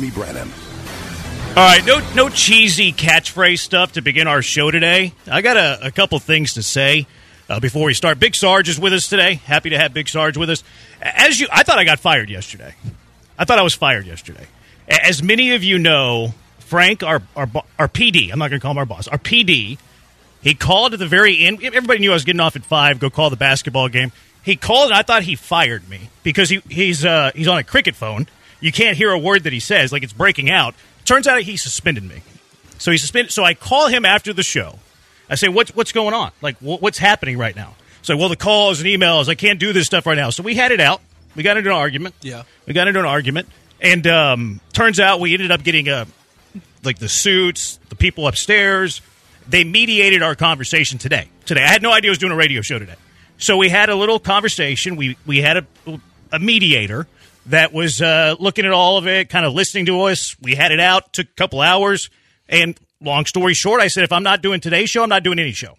Me Branham. All right, no no cheesy catchphrase stuff to begin our show today. I got a, a couple things to say uh, before we start. Big Sarge is with us today. Happy to have Big Sarge with us. As you, I thought I got fired yesterday. I thought I was fired yesterday. As many of you know, Frank, our our, our PD, I'm not going to call him our boss, our PD, he called at the very end. Everybody knew I was getting off at five. Go call the basketball game. He called, and I thought he fired me because he, he's uh, he's on a cricket phone. You can't hear a word that he says, like it's breaking out. Turns out he suspended me. So he suspended. So I call him after the show. I say, "What's what's going on? Like, what's happening right now?" So, well, the calls and emails. I can't do this stuff right now. So we had it out. We got into an argument. Yeah, we got into an argument, and um, turns out we ended up getting a like the suits, the people upstairs. They mediated our conversation today. Today, I had no idea I was doing a radio show today. So we had a little conversation. We we had a, a mediator that was uh, looking at all of it, kind of listening to us. We had it out, took a couple hours, and long story short, I said, if I'm not doing today's show, I'm not doing any show.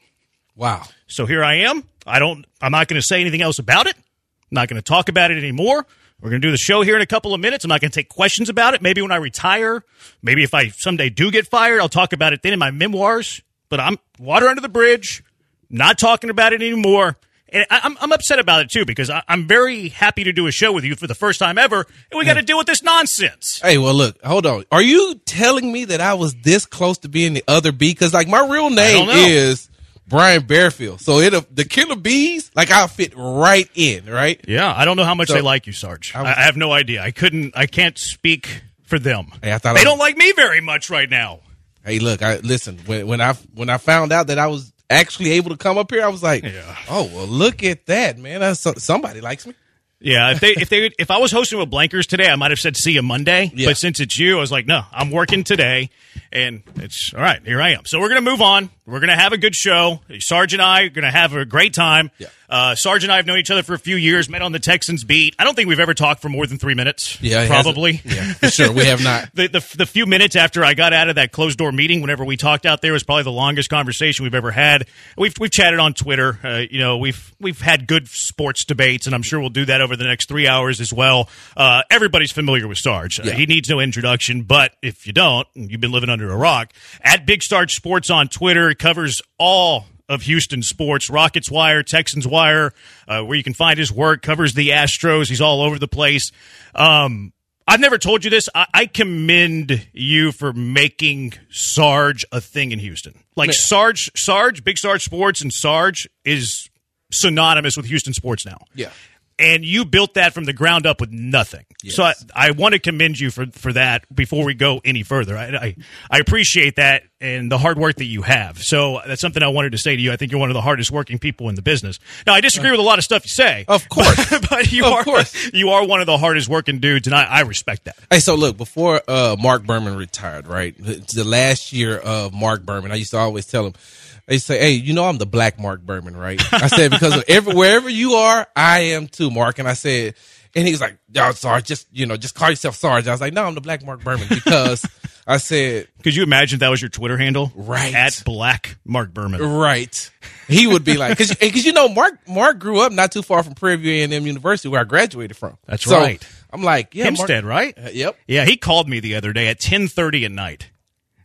Wow. So here I am. I don't. I'm not going to say anything else about it. I'm not going to talk about it anymore. We're going to do the show here in a couple of minutes. I'm not going to take questions about it. Maybe when I retire, maybe if I someday do get fired, I'll talk about it then in my memoirs. But I'm water under the bridge, not talking about it anymore. And I, am I'm upset about it too because I, am very happy to do a show with you for the first time ever, and we got to deal with this nonsense. Hey, well, look, hold on. Are you telling me that I was this close to being the other B? Because like my real name is Brian Barefield, so it the Killer Bees, like I'll fit right in, right? Yeah, I don't know how much so, they like you, Sarge. I, was, I, have no idea. I couldn't. I can't speak for them. Hey, I thought they I was, don't like me very much right now. Hey, look, I listen when when I when I found out that I was actually able to come up here, I was like, yeah. oh well, look at that, man. That's, somebody likes me. Yeah, if they if they if I was hosting with Blankers today, I might have said see you Monday. Yeah. But since it's you, I was like, no, I'm working today, and it's all right. Here I am. So we're gonna move on. We're gonna have a good show. Sarge and I are gonna have a great time. Yeah. Uh, Sarge and I have known each other for a few years. Met on the Texans beat. I don't think we've ever talked for more than three minutes. Yeah, probably. Yeah, for sure. We have not. the, the, the few minutes after I got out of that closed door meeting, whenever we talked out there, was probably the longest conversation we've ever had. We've we've chatted on Twitter. Uh, you know, we've we've had good sports debates, and I'm sure we'll do that over the next three hours as well. Uh, everybody's familiar with Sarge. Uh, yeah. he needs no introduction, but if you don't, you've been living under a rock. At Big Sarge Sports on Twitter, it covers all of Houston sports. Rockets Wire, Texans Wire, uh, where you can find his work, covers the Astros. He's all over the place. Um, I've never told you this. I, I, commend you for making Sarge a thing in Houston. Like. Sarge, Sarge, Big Sarge Sports, and Sarge is synonymous with Houston sports now. Yeah and you built that from the ground up with nothing. Yes. So I, I, want to commend you for, for that before we go any further. I, I, I, appreciate that and the hard work that you have. So that's something I wanted to say to you. I think you're one of the hardest working people in the business. Now I disagree with a lot of stuff you say, of course, but, but you of are course. you are one of the hardest working dudes, and I, I respect that. Hey, so look, before uh, Mark Berman retired, right, the last year of Mark Berman, I used to always tell him they say, "Hey, you know I'm the black Mark Berman, right?" I said because of every wherever you are, I am too, Mark. And I said, and he's like, "Oh, sorry, just you know, just call yourself Sarge." I was like, "No, I'm the black Mark Berman because." I said, "Could you imagine that was your Twitter handle? Right at Black Mark Berman. Right. He would be like, because because you know Mark Mark grew up not too far from Prairie View A&M University where I graduated from. That's so right. I'm like, yeah, Hempstead, Mark, right? Uh, yep. Yeah, he called me the other day at 10:30 at night.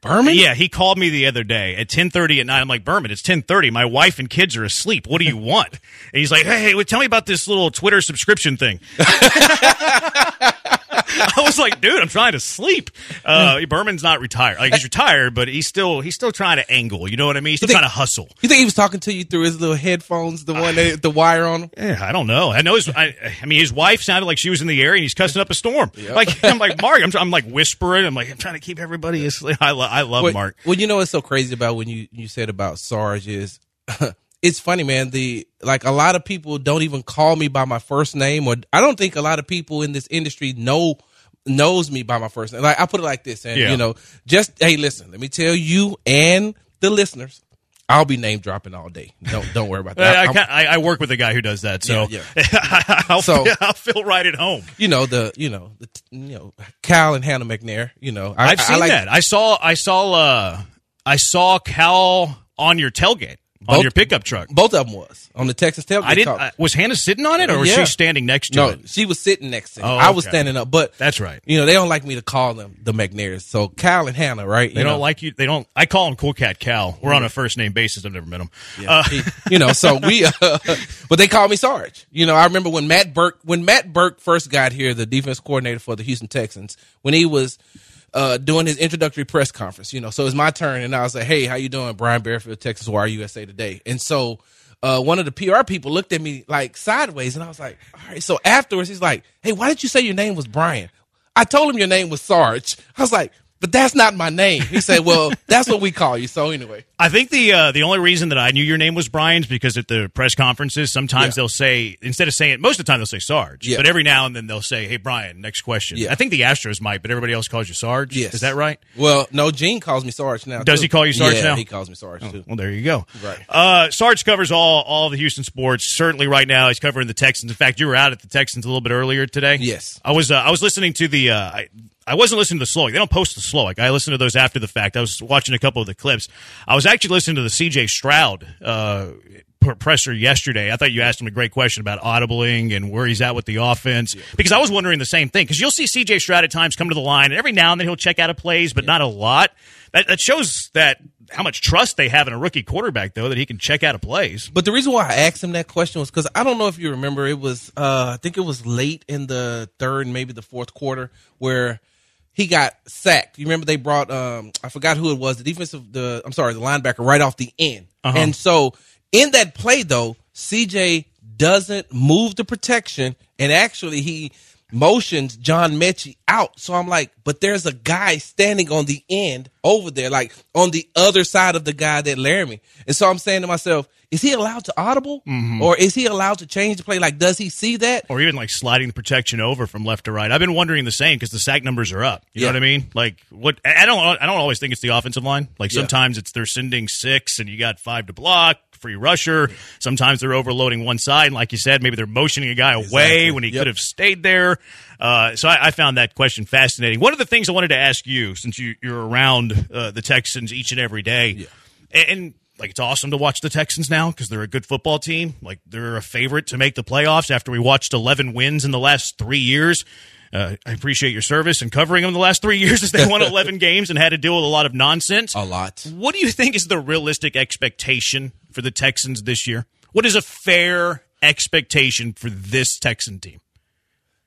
Berman? Yeah, he called me the other day at 10:30 at night. I'm like, "Berman, it's 10:30. My wife and kids are asleep. What do you want?" and he's like, "Hey, hey, tell me about this little Twitter subscription thing." I was like, dude, I'm trying to sleep. Uh, Berman's not retired. Like he's retired, but he's still he's still trying to angle. You know what I mean? He's still think, trying to hustle. You think he was talking to you through his little headphones, the one that, the wire on? Yeah, I don't know. I know his. I, I, mean, his wife sounded like she was in the air, and he's cussing up a storm. Yep. Like I'm like Mark. I'm, I'm like whispering. I'm like I'm trying to keep everybody asleep. I, lo- I love well, Mark. Well, you know what's so crazy about when you you said about Sarge is. it's funny, man. The like a lot of people don't even call me by my first name, or I don't think a lot of people in this industry know knows me by my first name. Like I put it like this, and yeah. you know, just hey, listen, let me tell you and the listeners. I'll be name dropping all day. Don't don't worry about that. I, I, I, work with a guy who does that, so yeah, yeah. I'll, so feel, I'll feel right at home. You know the you know the you know Cal and Hannah McNair. You know I, have seen like, that. I saw I saw uh I saw Cal on your tailgate. On your pickup truck. Both of them was on the Texas tailgate. I didn't. I, was Hannah sitting on it, or was Yeah. she standing next to it? no, it? she was sitting next to me. Oh, I was okay. standing up, but That's right. you know they don't like me to call them the McNairs. So Cal and Hannah, right? They don't like you. They don't. I call him Cool Cat Cal. We're on a first name basis. I've never met him. Uh, He- you know, so we, uh, but they call me Sarge. You know, I remember when Matt Burke, when Matt Burke first got here, the defense coordinator for the Houston Texans, when he was uh, doing his introductory press conference. You know, so it's my turn, and I was like, "Hey, how you doing, Brian Barefield, Texans Wire USA Today?" And so. Uh, one of the PR people looked at me like sideways, and I was like, "All right." So afterwards, he's like, "Hey, why did you say your name was Brian?" I told him your name was Sarge. I was like, "But that's not my name." He said, "Well, that's what we call you." So anyway, I think the uh, the only reason that I knew your name was Brian's because at the press conferences sometimes Yeah. they'll say instead of saying most of the time they'll say Sarge, Yeah. but every now and then they'll say, "Hey Brian, next question." Yeah. I think the Astros might, but everybody else calls you Sarge. Yes. is that right? Well, no, Gene calls me Sarge now. Does too. he call you Sarge yeah, now? He calls me Sarge too. Well, there you go. Right. Uh, Sarge covers all all the Houston sports. Certainly, right now he's covering the Texans. In fact, you were out at the Texans a little bit earlier today. Yes. I was. Uh, I was listening to the. Uh, I, I wasn't listening to the slow. They don't post the slow. Like I listened to those after the fact. I was watching a couple of the clips. I was actually listening to the C.J. Stroud uh, presser yesterday. I thought you asked him a great question about audibling and where he's at with the offense because I was wondering the same thing. Because you'll see C.J. Stroud at times come to the line, and every now and then he'll check out of plays, but not a lot. That, that shows that how much trust they have in a rookie quarterback, though, that he can check out of plays. But the reason why I asked him that question was because I don't know if you remember, it was uh, I think it was late in the third, maybe the fourth quarter, where he got sacked. You remember they brought um, I forgot who it was, the defensive, the I'm sorry, the linebacker right off the end, Uh-huh. and so in that play though, CJ doesn't move the protection, and actually he motions John Metchie out. So I'm like, but there's a guy standing on the end over there, like on the other side of the guy that Laramie. And so I'm saying to myself, is he allowed to audible mm-hmm. or is he allowed to change the play? Like, does he see that? Or even like sliding the protection over from left to right. I've been wondering the same because the sack numbers are up. You know what I mean? Like what? I don't. I don't always think it's the offensive line. Like Yeah. sometimes it's they're sending six and you got five to block, free rusher. Sometimes they're overloading one side, and like you said, maybe they're motioning a guy away Exactly. when he Yep. could have stayed there. Uh, so I, I found that question fascinating. One of the things I wanted to ask you, since you, you're around uh, the Texans each and every day, and, and like it's awesome to watch the Texans now because they're a good football team. Like they're a favorite to make the playoffs after we watched 11 wins in the last three years. Uh, I appreciate your service and covering them the last three years as they won 11 games and had to deal with a lot of nonsense. A lot. What do you think is the realistic expectation for the Texans this year? What is a fair expectation for this Texan team?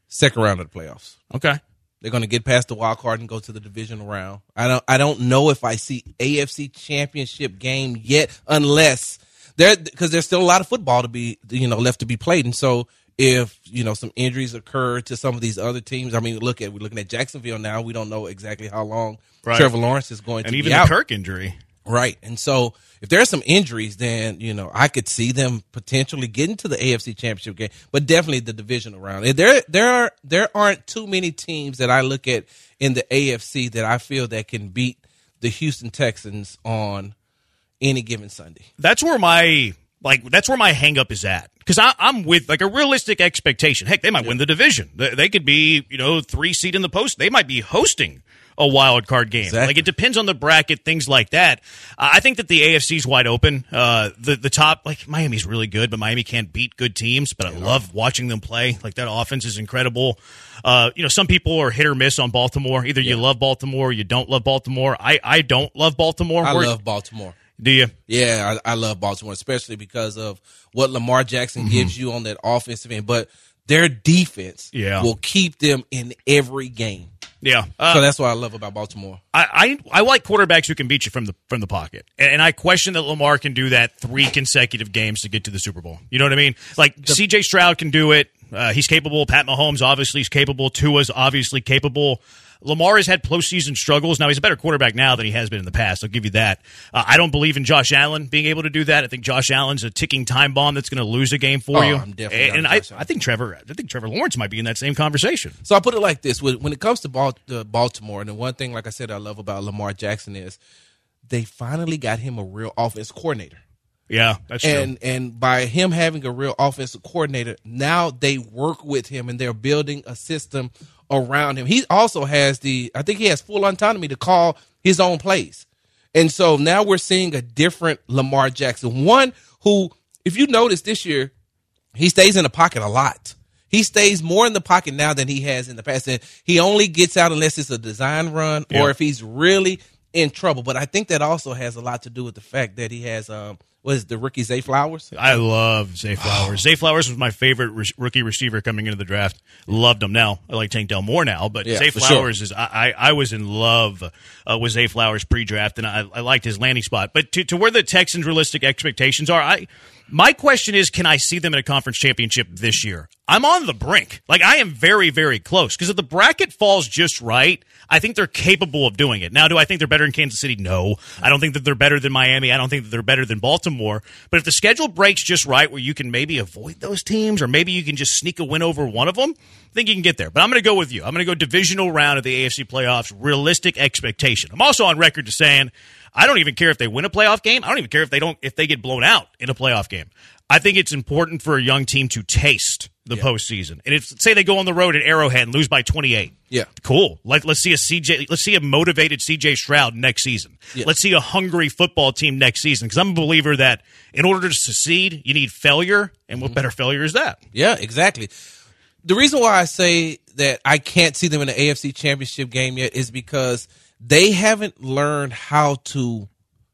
Second round of the playoffs. Okay. They're going to get past the wild card and go to the divisional round. I don't. I don't know if I see AFC Championship game yet, unless there because there's still a lot of football to be you know left to be played. And so if you know some injuries occur to some of these other teams, I mean, look at we're looking at Jacksonville now. We don't know exactly how long Right. Trevor Lawrence is going to And to even be the out. Kirk injury. Right. And so if there's some injuries, then, you know, I could see them potentially getting to the AFC championship game, but definitely the divisional round. And There, there are, there aren't too many teams that I look at in the AFC that I feel that can beat the Houston Texans on any given Sunday. that's where my like that's where my hangup is at because I'm with like a realistic expectation. Heck, they might win the division. They, they could be you know three seed in the post. They might be hosting a wild card game. Exactly. Like it depends on the bracket, things like that. Uh, I think that the AFC's wide open. Uh, the the top like Miami's really good, but Miami can't beat good teams. But I love watching them play. Like that offense is incredible. Uh, you know, some people are hit or miss on Baltimore. Either you love Baltimore, or you don't love Baltimore. I I don't love Baltimore. I Where- love Baltimore. Do you? Yeah, I, I love Baltimore, especially because of what Lamar Jackson Mm-hmm. gives you on that offensive end. But their defense Yeah. will keep them in every game. Yeah. Uh, So that's what I love about Baltimore. I, I I like quarterbacks who can beat you from the from the pocket, and, and I question that Lamar can do that three consecutive games to get to the Super Bowl. You know what I mean? Like C.J. Stroud can do it. Uh, he's capable. Pat Mahomes obviously is capable. Tua's obviously capable. Lamar has had postseason struggles. Now he's a better quarterback now than he has been in the past. I'll give you that. Uh, I don't believe in Josh Allen being able to do that. I think Josh Allen's a ticking time bomb that's going to lose a game for Oh, you. I'm definitely and I. I think Trevor. I think Trevor Lawrence might be in that same conversation. So I put it like this: when it comes to uh, Baltimore, and the one thing, like I said, I love about Lamar Jackson is they finally got him a real offense coordinator, Yeah, that's true. and and by him having a real offensive coordinator, now they work with him and they're building a system around him. He also has the, I think he has full autonomy to call his own plays. And so now we're seeing a different Lamar Jackson. One who, if you notice this year, he stays in the pocket a lot. He stays more in the pocket now than he has in the past. And he only gets out unless it's a design run or Yeah. if he's really in trouble. But I think that also has a lot to do with the fact that he has um it, the rookie Zay Flowers? I love Zay Flowers. Zay Flowers was my favorite re- rookie receiver coming into the draft. Loved him. Now I like Tank Dell more now, but Yeah, Zay Flowers is I, I I was in love uh, with Zay Flowers pre-draft, and I, I liked his landing spot. But to, to where the Texans' realistic expectations are, I my question is, can I see them in a conference championship this year? I'm on the brink. Like I am very very close because if the bracket falls just right, I think they're capable of doing it. Now, do I think they're better than Kansas City? No, I don't think that they're better than Miami. I don't think that they're better than Baltimore. But if the schedule breaks just right, where you can maybe avoid those teams, or maybe you can just sneak a win over one of them, I think you can get there. But I'm going to go with you. I'm going to go divisional round of the AFC playoffs, realistic expectation. I'm also on record to saying I don't even care if they win a playoff game. I don't even care if they don't if they get blown out in a playoff game. I think it's important for a young team to taste the postseason. And if say they go on the road at Arrowhead and lose by 28, Yeah. cool. Let, let's see a CJ. Let's see a motivated CJ Stroud next season. Yeah. Let's see a hungry football team next season. Because I'm a believer that in order to succeed, you need failure, and Mm-hmm. what better failure is that? Yeah, exactly. The reason why I say that I can't see them in the AFC championship game yet is because they haven't learned how to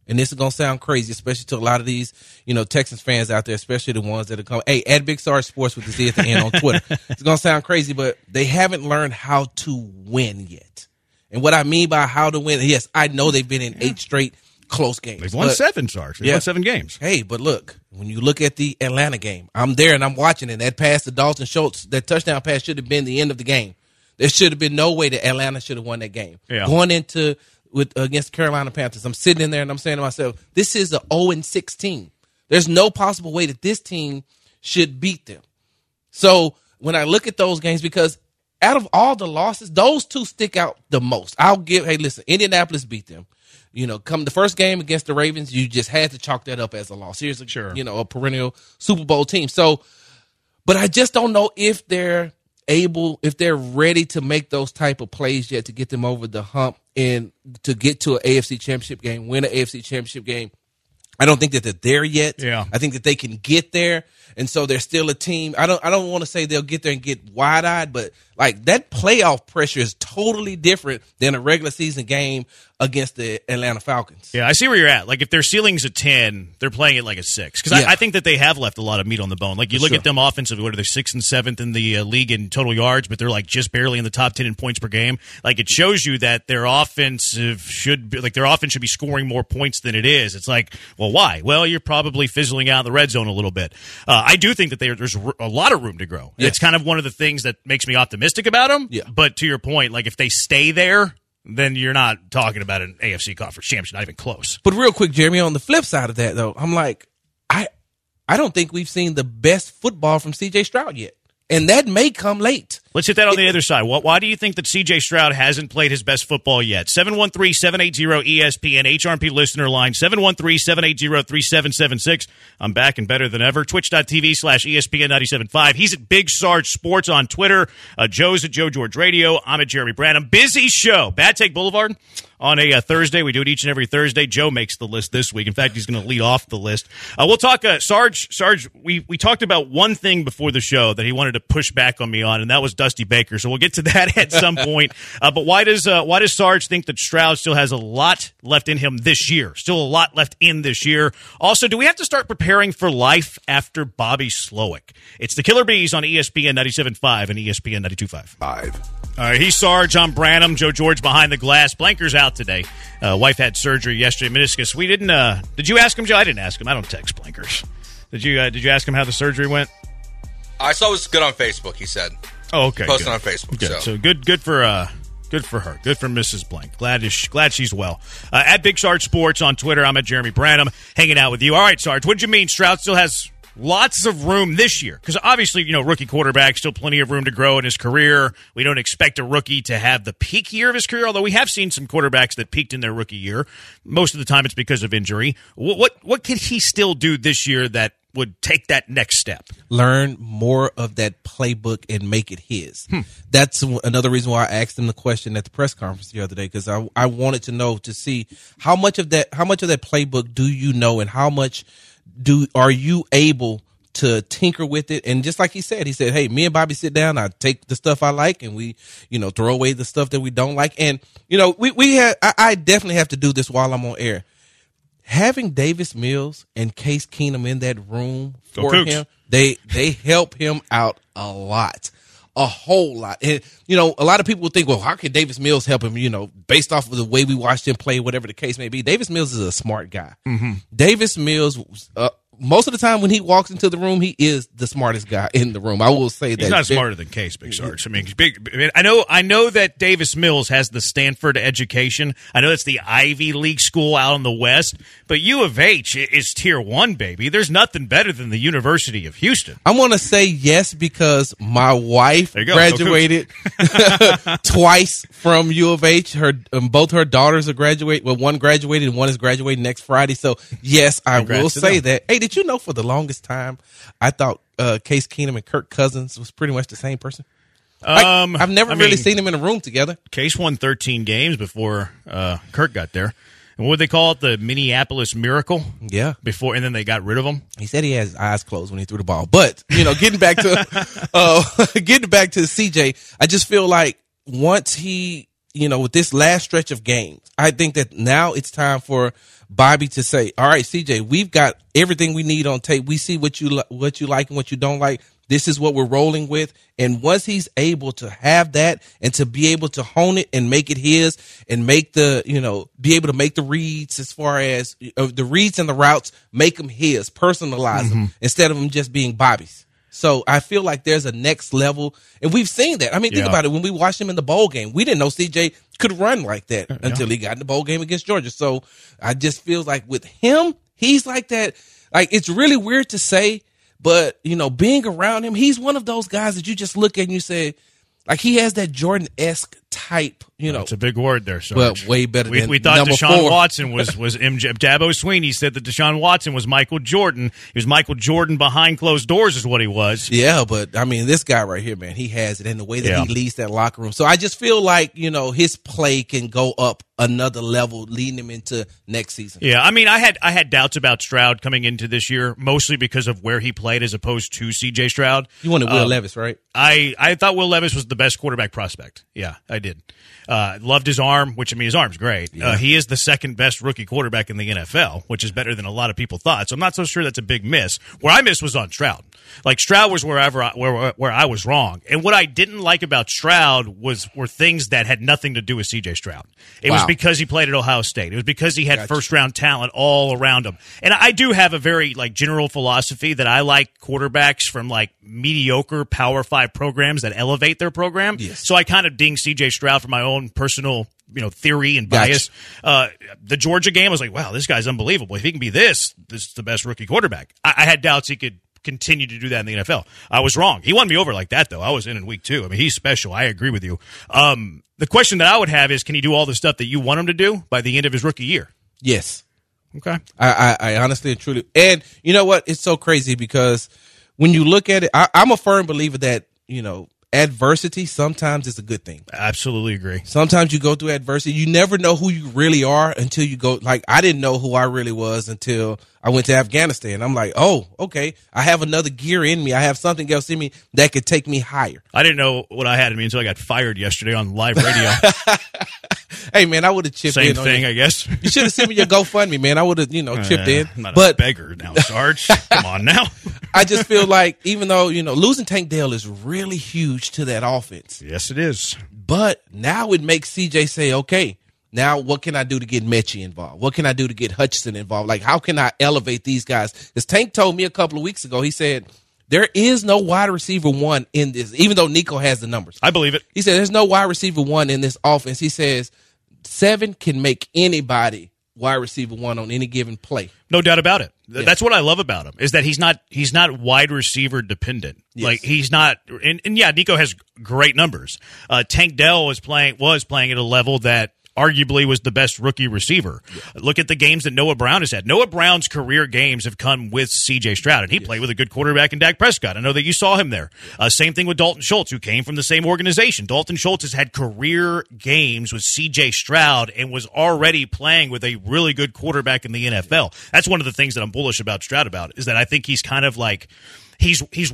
and this is gonna sound crazy, especially to a lot of these, you know, Texans fans out there, especially the ones that are coming. Hey, at Big Star Sports with the Z at the end on Twitter. it's gonna sound crazy, but they haven't learned how to win yet. And what I mean by how to win, yes, I know they've been in eight straight close games. They've won but- seven stars. They've Yeah. won seven games. Hey, but look, when you look at the Atlanta game, I'm there and I'm watching it. That pass to Dalton Schultz, that touchdown pass should have been the end of the game. There should have been no way that Atlanta should have won that game. Yeah. Going into with against Carolina Panthers, I'm sitting in there and I'm saying to myself, this is a 0 and 16. There's no possible way that this team should beat them. So when I look at those games, because out of all the losses, those two stick out the most. I'll give. Hey, listen, Indianapolis beat them. You know, come the first game against the Ravens, you just had to chalk that up as a loss. Here's a Sure. you know a perennial Super Bowl team. So, but I just don't know if they're able, if they're ready to make those type of plays yet to get them over the hump and to get to an AFC Championship game, win an AFC Championship game. I don't think that they're there yet. Yeah. I think that they can get there, and so they're still a team. I don't. I don't want to say they'll get there and get wide eyed, but like that playoff pressure is totally different than a regular season game against the Atlanta Falcons. Yeah, I see where you're at. Like if their ceiling's a ten, they're playing it like a six. Because Yeah. I, I think that they have left a lot of meat on the bone. Like you look sure. at them offensively, what are they sixth and seventh in the uh, league in total yards, but they're like just barely in the top ten in points per game. Like it shows you that their offensive should be like their offense should be scoring more points than it is. It's like, well, why? Well, you're probably fizzling out in the red zone a little bit. Uh, I do think that they, there's a lot of room to grow. Yeah. It's kind of one of the things that makes me optimistic about them. Yeah. But to your point, like if they stay there. Then you're not talking about an AFC conference championship, not even close. But real quick, Jeremy, on the flip side of that though, I'm like, I I don't think we've seen the best football from CJ Stroud yet. And that may come late. Let's hit that on the other side. Why, why do you think that CJ Stroud hasn't played his best football yet? 713 780 ESPN, HRP listener line 713 780 3776. I'm back and better than ever. Twitch.tv slash ESPN 975. He's at Big Sarge Sports on Twitter. Uh, Joe's at Joe George Radio. I'm at Jeremy Branham. Busy show. Bad Take Boulevard on a uh, Thursday. We do it each and every Thursday. Joe makes the list this week. In fact, he's going to lead off the list. Uh, we'll talk. Uh, Sarge, Sarge, we, we talked about one thing before the show that he wanted to push back on me on, and that was Dusty Baker. So we'll get to that at some point. Uh, but why does uh, why does Sarge think that Stroud still has a lot left in him this year? Still a lot left in this year. Also, do we have to start preparing for life after Bobby Slowik? It's the Killer Bees on ESPN 97.5 and ESPN 92.5. Five. All right, he's Sarge. I'm Branham. Joe George behind the glass. Blanker's out today. Uh, wife had surgery yesterday, meniscus. We didn't. Uh, did you ask him, Joe? I didn't ask him. I don't text Blankers. Did you? Uh, did you ask him how the surgery went? I saw it was good on Facebook. He said Oh, okay. posted on Facebook. Good. So, So good. Good for. Uh, Good for her. Good for Mrs. Blank. Glad is glad she's well. Uh, at Big Sarge Sports on Twitter, I'm at Jeremy Branham, hanging out with you. All right, Sarge, what did you mean? Stroud still has lots of room this year because obviously, you know, rookie quarterback still plenty of room to grow in his career. We don't expect a rookie to have the peak year of his career, although we have seen some quarterbacks that peaked in their rookie year. Most of the time, it's because of injury. What what, what can he still do this year that would take that next step? learn more of that playbook and make it his. Hmm. That's another reason why I asked him the question at the press conference the other day because I I wanted to know to see how much of that how much of that playbook do you know and how much do are you able to tinker with it? And just like he said he said hey me and Bobby sit down I take the stuff I like and we you know throw away the stuff that we don't like. And you know we we had I, I definitely have to do this while I'm on air. Having Davis Mills and Case Keenum in that room for him, they they help him out a lot, a whole lot. And you know, a lot of people think, well, how can Davis Mills help him? You know, based off of the way we watched him play, whatever the case may be. Davis Mills is a smart guy. Mm-hmm. Davis Mills. Uh, most of the time when he walks into the room, he is the smartest guy in the room. I will say that. He's not smarter than Case, Big Sarge. I mean, big. I, mean, I know. I know that Davis Mills has the Stanford education. I know it's the Ivy League school out in the West, but U of H is tier one, baby. There's nothing better than the University of Houston. I'm going to say yes because my wife There you go. Go graduated twice from U of H. Her um, both her daughters are graduate. Well, one graduated and one is graduating next Friday. So yes, I Congrats will say them. that. Hey, did you know for the longest time I thought uh, Case Keenum and Kirk Cousins was pretty much the same person? Um, I've never I really mean, seen them in a room together. Case won 13 games before uh, Kirk got there. And what would they call it? The Minneapolis Miracle. Yeah. Before, and then they got rid of him. He said he has his eyes closed when he threw the ball. But, you know, getting back to uh getting back to CJ, I just feel like once he, you know, with this last stretch of games, I think that now it's time for Bobby to say, "All right, CJ, we've got everything we need on tape. We see what you what you like and what you don't like. This is what we're rolling with." And once he's able to have that and to be able to hone it and make it his and make the, you know, be able to make the reads as far as uh, the reads and the routes, make them his, personalize them instead of them just being Bobby's. So I feel like there's a next level, and we've seen that. I mean, think Yeah. about it. When we watched him in the bowl game, we didn't know CJ could run like that until he got in the bowl game against Georgia. So I just feel like with him, he's like that. Like it's really weird to say, but you know, being around him, he's one of those guys that you just look at and you say, like he has that Jordan esque type. You know, It's a big word there, Sarge. Well, way better We, we thought Deshaun four. Watson was was MJ. Dabo Swinney said that Deshaun Watson was Michael Jordan. He was Michael Jordan behind closed doors, is what he was. Yeah, but I mean, this guy right here, man, he has it in the way that Yeah. he leads that locker room. So I just feel like you know his play can go up another level, leading him into next season. Yeah, I mean, I had I had doubts about Stroud coming into this year, mostly because of where he played as opposed to C.J. Stroud. You wanted Will Um, Levis, right? I I thought Will Levis was the best quarterback prospect. Yeah, I did kid. Uh, loved his arm, which I mean, his arm's great. Uh, he is the second best rookie quarterback in the NFL, which is better than a lot of people thought. So I'm not so sure that's a big miss. Where I missed was on Stroud. Like Stroud was wherever I, where where I was wrong, and what I didn't like about Stroud was were things that had nothing to do with C.J. Stroud. It was because he played at Ohio State. It was because he had first round talent all around him. And I do have a very like general philosophy that I like quarterbacks from like mediocre Power Five programs that elevate their program. Yes. So I kind of ding C.J. Stroud for my own personal you know theory and Gotcha. bias. Uh, the Georgia game I was like, wow, this guy's unbelievable. If he can be this, this is the best rookie quarterback. I, I had doubts he could continue to do that in the NFL. I was wrong. He won me over like that though. I was in in week two. I mean, he's special. I agree with you. Um, the question that I would have is, can he do all the stuff that you want him to do by the end of his rookie year? Yes. Okay. I, I, I honestly and truly, and you know what? It's so crazy because when you look at it, I, I'm a firm believer that you know adversity sometimes is a good thing. Absolutely agree. Sometimes you go through adversity. You never know who you really are until you go. Like I didn't know who I really was until I went to Afghanistan. I'm like, oh, okay. I have another gear in me. I have something else in me that could take me higher. I didn't know what I had in me until I got fired yesterday on live radio. Hey man, I would have chipped Same in. Same thing, I guess. You should have sent me your GoFundMe, man. I would have, you know, uh, chipped in. I'm not a But beggar now, Sarge. Come on now. I just feel like even though you know losing Tank Dell is really huge to that offense, yes, it is. but now it makes CJ say, okay, now what can I do to get Metchie involved? What can I do to get Hutchinson involved? Like how can I elevate these guys? Because Tank told me a couple of weeks ago, he said there is no wide receiver one in this, even though Nico has the numbers. I believe it. He said there's no wide receiver one in this offense. He says seven can make anybody wide receiver one on any given play. No doubt about it. Th- That's what I love about him is that he's not he's not wide receiver dependent. Yes. Like he's not and, and yeah, Nico has great numbers. Uh, Tank Dell was playing was playing at a level that arguably was the best rookie receiver. Look at the games that Noah Brown has had. Noah Brown's career games have come with C.J. Stroud, and he played with a good quarterback in Dak Prescott. I know that you saw him there. Uh, same thing with Dalton Schultz, who came from the same organization. Dalton Schultz has had career games with C.J. Stroud and was already playing with a really good quarterback in the NFL. That's one of the things that I'm bullish about Stroud about is that I think he's kind of like he's he's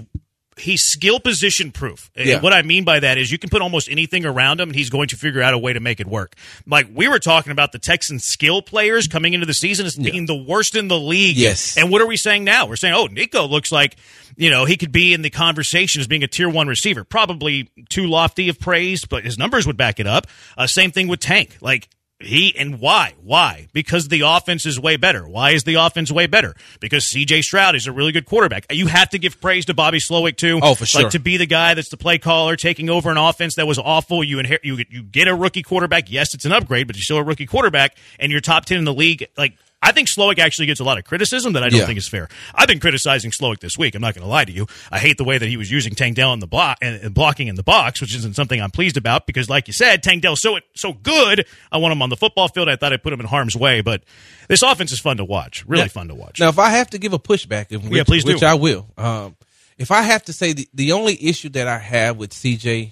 he's skill position proof. And Yeah. What I mean by that is you can put almost anything around him and he's going to figure out a way to make it work. Like we were talking about the Texans skill players coming into the season as being the worst in the league. Yes. And what are we saying now? We're saying, oh, Nico looks like, you know, he could be in the conversation as being a tier one receiver. Probably too lofty of praise, but his numbers would back it up. Uh, same thing with Tank. Like he and why? Why? Because the offense is way better. Why is the offense way better? Because CJ Stroud is a really good quarterback. You have to give praise to Bobby Slowik too. Oh, for sure. Like to be the guy that's the play caller, taking over an offense that was awful. You inherit, you you get a rookie quarterback. Yes, it's an upgrade, but you're still a rookie quarterback, and you're top ten in the league. Like I think Slowik actually gets a lot of criticism that I don't Yeah. think is fair. I've been criticizing Slowik this week. I'm not going to lie to you. I hate the way that he was using Tank Dell in the block and, and blocking in the box, which isn't something I'm pleased about because, like you said, Tank Dell's so so good. I want him on the football field. I thought I'd put him in harm's way, but this offense is fun to watch. Really Now- fun to watch. Now, if I have to give a pushback, if, which, Yeah, please do. which I will. Um, if I have to say the, the only issue that I have with CJ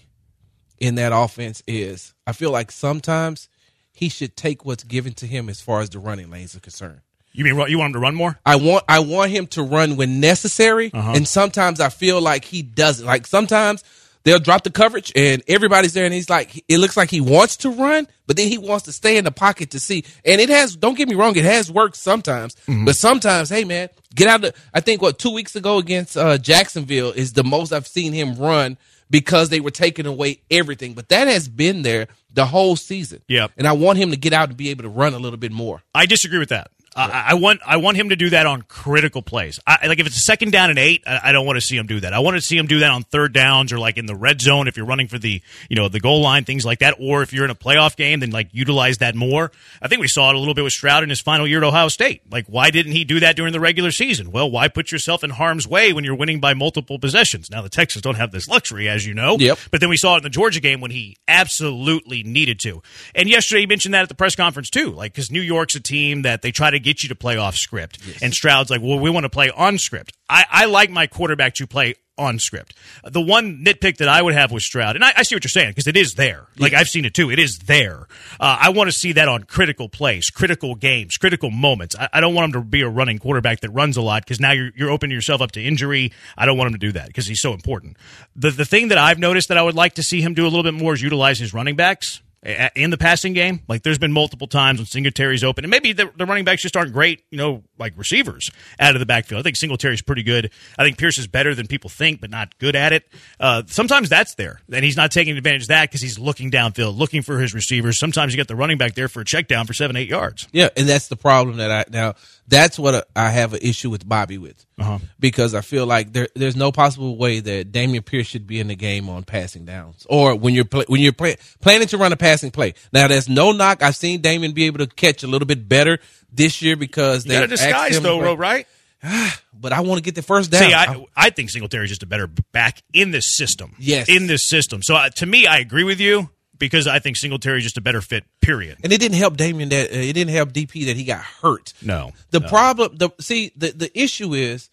in that offense is I feel like sometimes he should take what's given to him as far as the running lanes are concerned. you mean you want him to run more? I want I want him to run when necessary, Uh-huh. and sometimes I feel like he doesn't. Like sometimes they'll drop the coverage and everybody's there, and he's like, it looks like he wants to run, but then he wants to stay in the pocket to see. And it has. Don't get me wrong, it has worked sometimes, Mm-hmm. but sometimes, hey man, get out of. I think what two weeks ago against uh, Jacksonville is the most I've seen him run because they were taking away everything. But that has been there the whole season. Yep. and I want him to get out and be able to run a little bit more. I disagree with that. I, I want I want him to do that on critical plays. I, like if it's a second down and eight, I, I don't want to see him do that. I want to see him do that on third downs or like in the red zone if you're running for the you know the goal line, things like that. Or if you're in a playoff game, then like utilize that more. I think we saw it a little bit with Stroud in his final year at Ohio State. Like why didn't he do that during the regular season? Well, why put yourself in harm's way when you're winning by multiple possessions? Now the Texans don't have this luxury, as you know. Yep. But then we saw it in the Georgia game when he absolutely needed to. And yesterday he mentioned that at the press conference too, like because New York's a team that they try to get you to play off script, and Stroud's like, well, we want to play on script. I, I like my quarterback to play on script. The one nitpick that I would have with Stroud, and I, I see what you're saying because it is there. Like I've seen it too. It is there. Uh, I want to see that on critical plays, critical games, critical moments. I, I don't want him to be a running quarterback that runs a lot because now you're you're opening yourself up to injury. I don't want him to do that because he's so important. The the thing that I've noticed that I would like to see him do a little bit more is utilize his running backs in the passing game. Like there's been multiple times when Singletary's open, and maybe the, the running backs just aren't great, you know, like receivers out of the backfield. I think Singletary's pretty good. I think Pierce is better than people think, but not good at it. Uh, sometimes that's there, and he's not taking advantage of that because he's looking downfield, looking for his receivers. Sometimes you get the running back there for a check down for seven, eight yards. Yeah, and that's the problem that I now. That's what I have an issue with Bobby with, Uh-huh. because I feel like there, there's no possible way that Dameon Pierce should be in the game on passing downs or when you're play, when you're play, planning to run a passing play. Now, there's no knock. I've seen Dameon be able to catch a little bit better this year because You they got to disguise though, right? But I want to get the first down. See, I, I think Singletary is just a better back in this system. Yes. in this system. So uh, to me, I agree with you because I think Singletary is just a better fit. Period. and it didn't help Dameon that uh, it didn't help DP that he got hurt. No, The no. problem, the see, the the issue is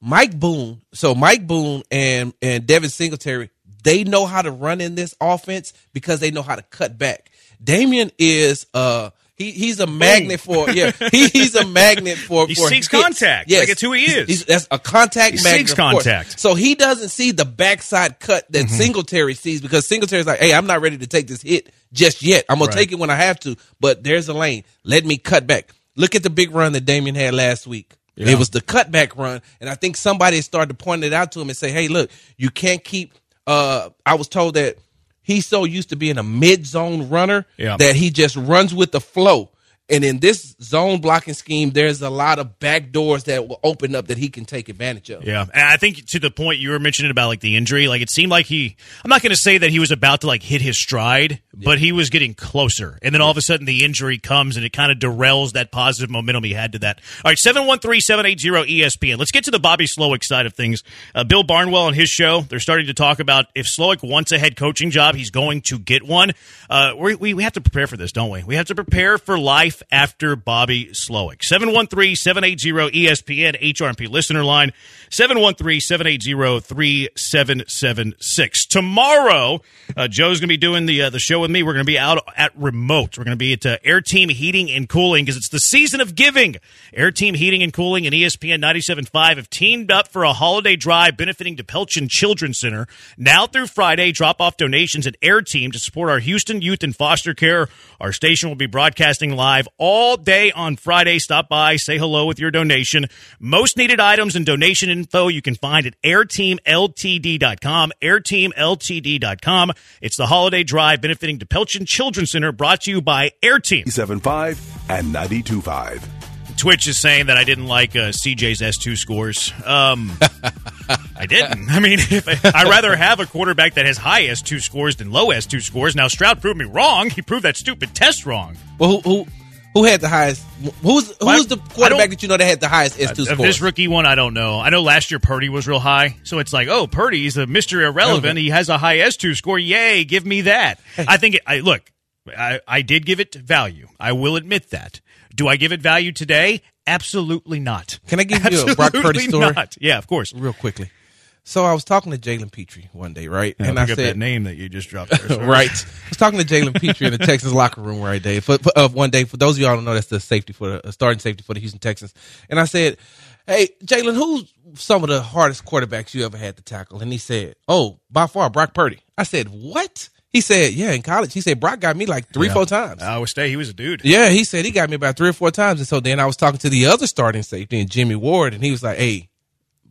Mike Boone. So Mike Boone and and Devin Singletary, they know how to run in this offense because they know how to cut back. Dameon is uh he he's a magnet for yeah he, he's a magnet for He for seeks hits. contact. Like, it's who he is. he's- that's a contact He magnet. seeks contact. So he doesn't see the backside cut that Mm-hmm. Singletary sees because Singletary's like, hey, I'm not ready to take this hit just yet. I'm gonna Right. take it when I have to, but there's a lane. Let me cut back. Look at the big run that Dameon had last week. Yeah. It was the cutback run, and I think somebody started to point it out to him and say, "Hey, look, you can't keep." Uh, I was told that he's so used to being a mid zone runner Yeah. that he just runs with the flow. And in this zone blocking scheme, there's a lot of back doors that will open up that he can take advantage of. Yeah, and I think to the point you were mentioning about like the injury, like it seemed like he. I'm not going to say that he was about to like hit his stride, but he was getting closer, and then all of a sudden the injury comes and it kind of derails that positive momentum he had to that. All right, seven one three seven eight zero ESPN. Let's get to the Bobby Slowik side of things. Uh, Bill Barnwell on his show, they're starting to talk about if Slowik wants a head coaching job, he's going to get one. Uh, we, we we have to prepare for this, don't we? We have to prepare for life after Bobby Slowik. 713-780-ESPN HRMP listener line 713-780-3776. Tomorrow, uh, Joe's going to be doing the uh, the show with me. We're going to be out at remote. We're going to be at uh, Air Team Heating and Cooling because it's the season of giving. Air Team Heating and Cooling and ESPN 97.5 have teamed up for a holiday drive benefiting DePelchin Children's Center. Now through Friday, drop off donations at Air Team to support our Houston youth in foster care. Our station will be broadcasting live all day on Friday. Stop by, say hello with your donation. Most needed items and donation info you can find at airteamltd.com. Airteamltd.com. It's the holiday drive benefiting DePelchin Children's Center brought to you by Air Team. 97.5 and 92.5. Twitch is saying that I didn't like uh, CJ's S2 scores. Um, I didn't. I mean, if I, I'd rather have a quarterback that has high S2 scores than low S2 scores. Now, Stroud proved me wrong. He proved that stupid test wrong. Well, who who, who had the highest? Who's Well, who's the quarterback that you know that had the highest S two Of scores? this rookie one, I don't know. I know last year Purdy was real high, so it's like, oh, Purdy's a Mr. Irrelevant. He has a high S2 score. Yay, give me that. I think, it, I look, I, I did give it value. I will admit that. Do I give it value today? Absolutely not. Can I give you a Brock Purdy story? not. Yeah, of course. real quickly. So I was talking to Jalen Pitre one day, right? and I up that said, name that you just dropped there. right. I was talking to Jalen Pitre in the Texans locker room right day. For, for uh, one day, for those of y'all who don't know, that's the safety for the uh, starting safety for the Houston Texans. And I said, "Hey, Jalen, who's some of the hardest quarterbacks you ever had to tackle?" And he said, "Oh, by far, Brock Purdy." I said, "What?" He said, "Yeah, in college." He said, "Brock got me like three, four times." Iowa State, he was a dude. Yeah, he said he got me about three or four times. And so then I was talking to the other starting safety and Jimmy Ward, and he was like, Hey,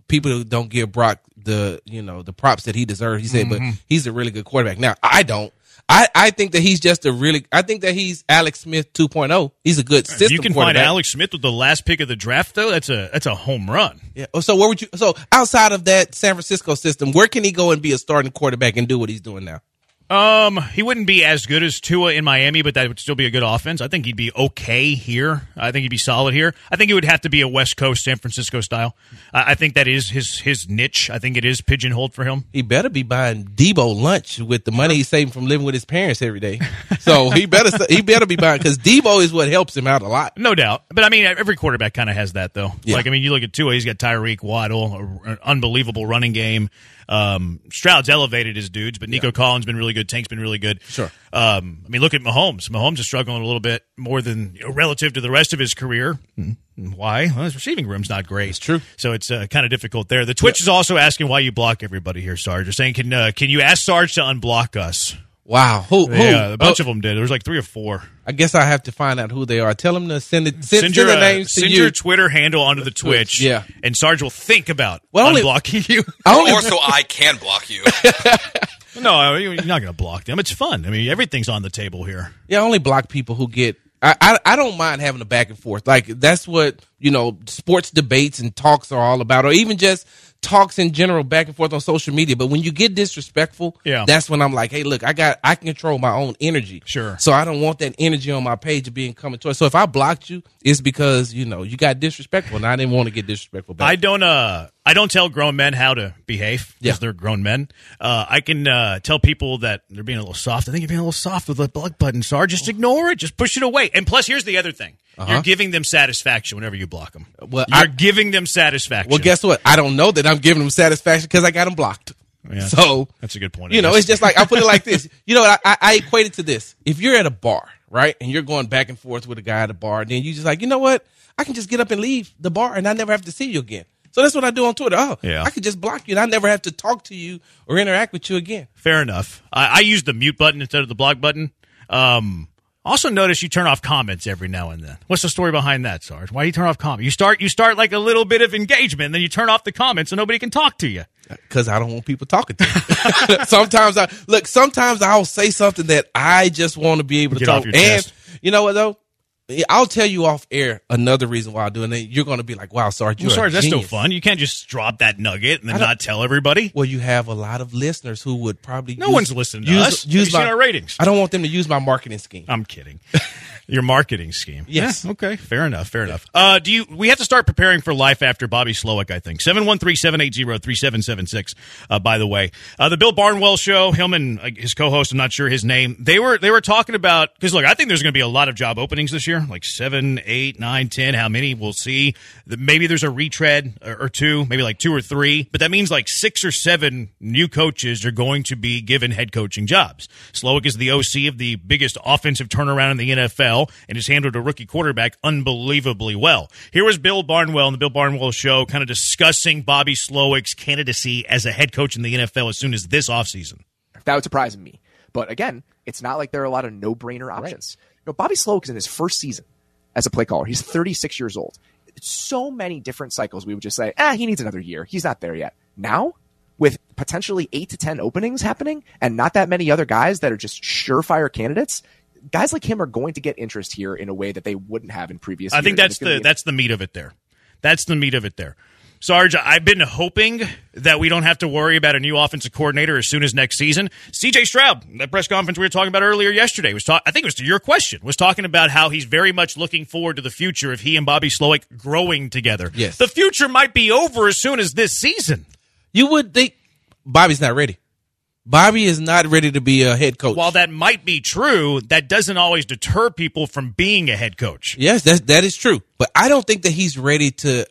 people don't give Brock the you know, the props that he deserves. He said, Mm-hmm. but he's a really good quarterback. Now, I don't. I, I think that he's just a really I think that he's Alex Smith 2.0. He's a good system you can find. Alex Smith with the last pick of the draft, though, that's a that's a home run. Yeah. Oh, So where would you so outside of that San Francisco system, where can he go and be a starting quarterback and do what he's doing now? Um, he wouldn't be as good as Tua in Miami, but that would still be a good offense. I think he'd be okay here. I think he'd be solid here. I think it would have to be a West Coast San Francisco style. I, I think that is his his niche. I think it is pigeonholed for him. He better be buying Deebo lunch with the money he's saving from living with his parents every day. So he better he better be buying because Deebo is what helps him out a lot. No doubt. But I mean, every quarterback kind of has that, though. Yeah. Like, I mean, you look at Tua, he's got Tyreek, Waddle, an unbelievable running game. Um, Stroud's elevated his dudes, but Nico Collins been really good. Tank's been really good. Sure. Um, I mean, look at Mahomes. Mahomes is struggling a little bit more than you know, relative to the rest of his career. Hmm. Why? Well, his receiving room's not great. It's true. So it's uh, kind of difficult there. The Twitch is also asking why you block everybody here, Sarge. They're saying, can uh, can you ask Sarge to unblock us? Wow. Who? who? Yeah, a bunch Oh, of them did. There was like three or four. I guess I have to find out who they are. Tell them to send it. Send, send, your, their uh, names to send you. your Twitter handle onto the Twitch. yeah. And Sarge will think about Well, only- unblocking you. I only or so I can block you. no, you're not going to block them. It's fun. I mean, everything's on the table here. Yeah, I only block people who get. I, I I don't mind having a back and forth. Like that's what you know, sports debates and talks are all about, or even just talks in general, back and forth on social media. But when you get disrespectful, Yeah. that's when I'm like, hey, look, I got I can control my own energy. Sure. So I don't want that energy on my page being coming towards. So if I blocked you, it's because you know you got disrespectful, and I didn't want to get disrespectful back. I don't. Uh, I don't tell grown men how to behave because Yeah. they're grown men. Uh, I can uh, tell people that they're being a little soft. I think you're being a little soft with the block button, Sarge. Just ignore it. Just push it away. And plus, here's the other thing: you're giving them satisfaction whenever you block them. Uh-huh. Well, you're I- giving them satisfaction. well, guess what? I don't know that I'm giving them satisfaction because I got them blocked. Yeah. So That's a good point. You know, it's just like I put it like this. You know, I, I, I equate it to this. If you're at a bar, right, and you're going back and forth with a guy at a bar, then you just like, you know what? I can just get up and leave the bar, and I never have to see you again. So that's what I do on Twitter. Oh, Yeah. I could just block you, and I never have to talk to you or interact with you again. Fair enough. I, I use the mute button instead of the block button. Um, also notice you turn off comments every now and then. What's the story behind that, Sarge? Why do you turn off comments? You start you start like a little bit of engagement, then you turn off the comments so nobody can talk to you. Because I don't want people talking to me. sometimes I look. Sometimes I'll say something that I just want to be able to Get talk. and chest. you know what though? I'll tell you off air another reason why I'm doing it. You're going to be like, "Wow, Sarge, you're Well, sorry, that's no fun. You can't just drop that nugget and then don't- tell everybody. Well, you have a lot of listeners who would probably No use- one's listening to use, us. Use my, our ratings? I don't want them to use my marketing scheme. I'm kidding. Your marketing scheme. Yes. Yeah, okay. Fair enough. Fair enough. Uh, do you? We have to start preparing for life after Bobby Slowik. I think seven one three seven eight zero three seven seven six. Uh, by the way, uh, the Bill Barnwell show. Him and uh, his co-host. I'm not sure his name. They were they were talking about because look, I think there's going to be a lot of job openings this year, like seven, eight, nine, ten. How many we'll see? Maybe there's a retread or, or two, maybe like two or three. But that means like six or seven new coaches are going to be given head coaching jobs. Slowik is the OC of the biggest offensive turnaround in the NFL and has handled a rookie quarterback unbelievably well. Here was Bill Barnwell on the Bill Barnwell show, kind of discussing Bobby Slowik's candidacy as a head coach in the NFL as soon as this offseason. That would surprise me. But again, it's not like there are a lot of no-brainer options. You know, Bobby Slowik is in his first season as a play caller. He's 36 years old. So many different cycles, we would just say, ah, he needs another year. He's not there yet. Now, with potentially eight to 10 openings happening and not that many other guys that are just surefire candidates, guys like him are going to get interest here in a way that they wouldn't have in previous I years. think that's the be- that's the meat of it there. That's the meat of it there. Sarge, I've been hoping that we don't have to worry about a new offensive coordinator as soon as next season. CJ Stroud, that press conference we were talking about earlier yesterday, was talk- I think it was to your question, was talking about how he's very much looking forward to the future of he and Bobby Slowik growing together. Yes. The future might be over as soon as this season. You would think Bobby's not ready. Bobby is not ready to be a head coach. While that might be true, that doesn't always deter people from being a head coach. Yes, that that is true. But I don't think that he's ready to.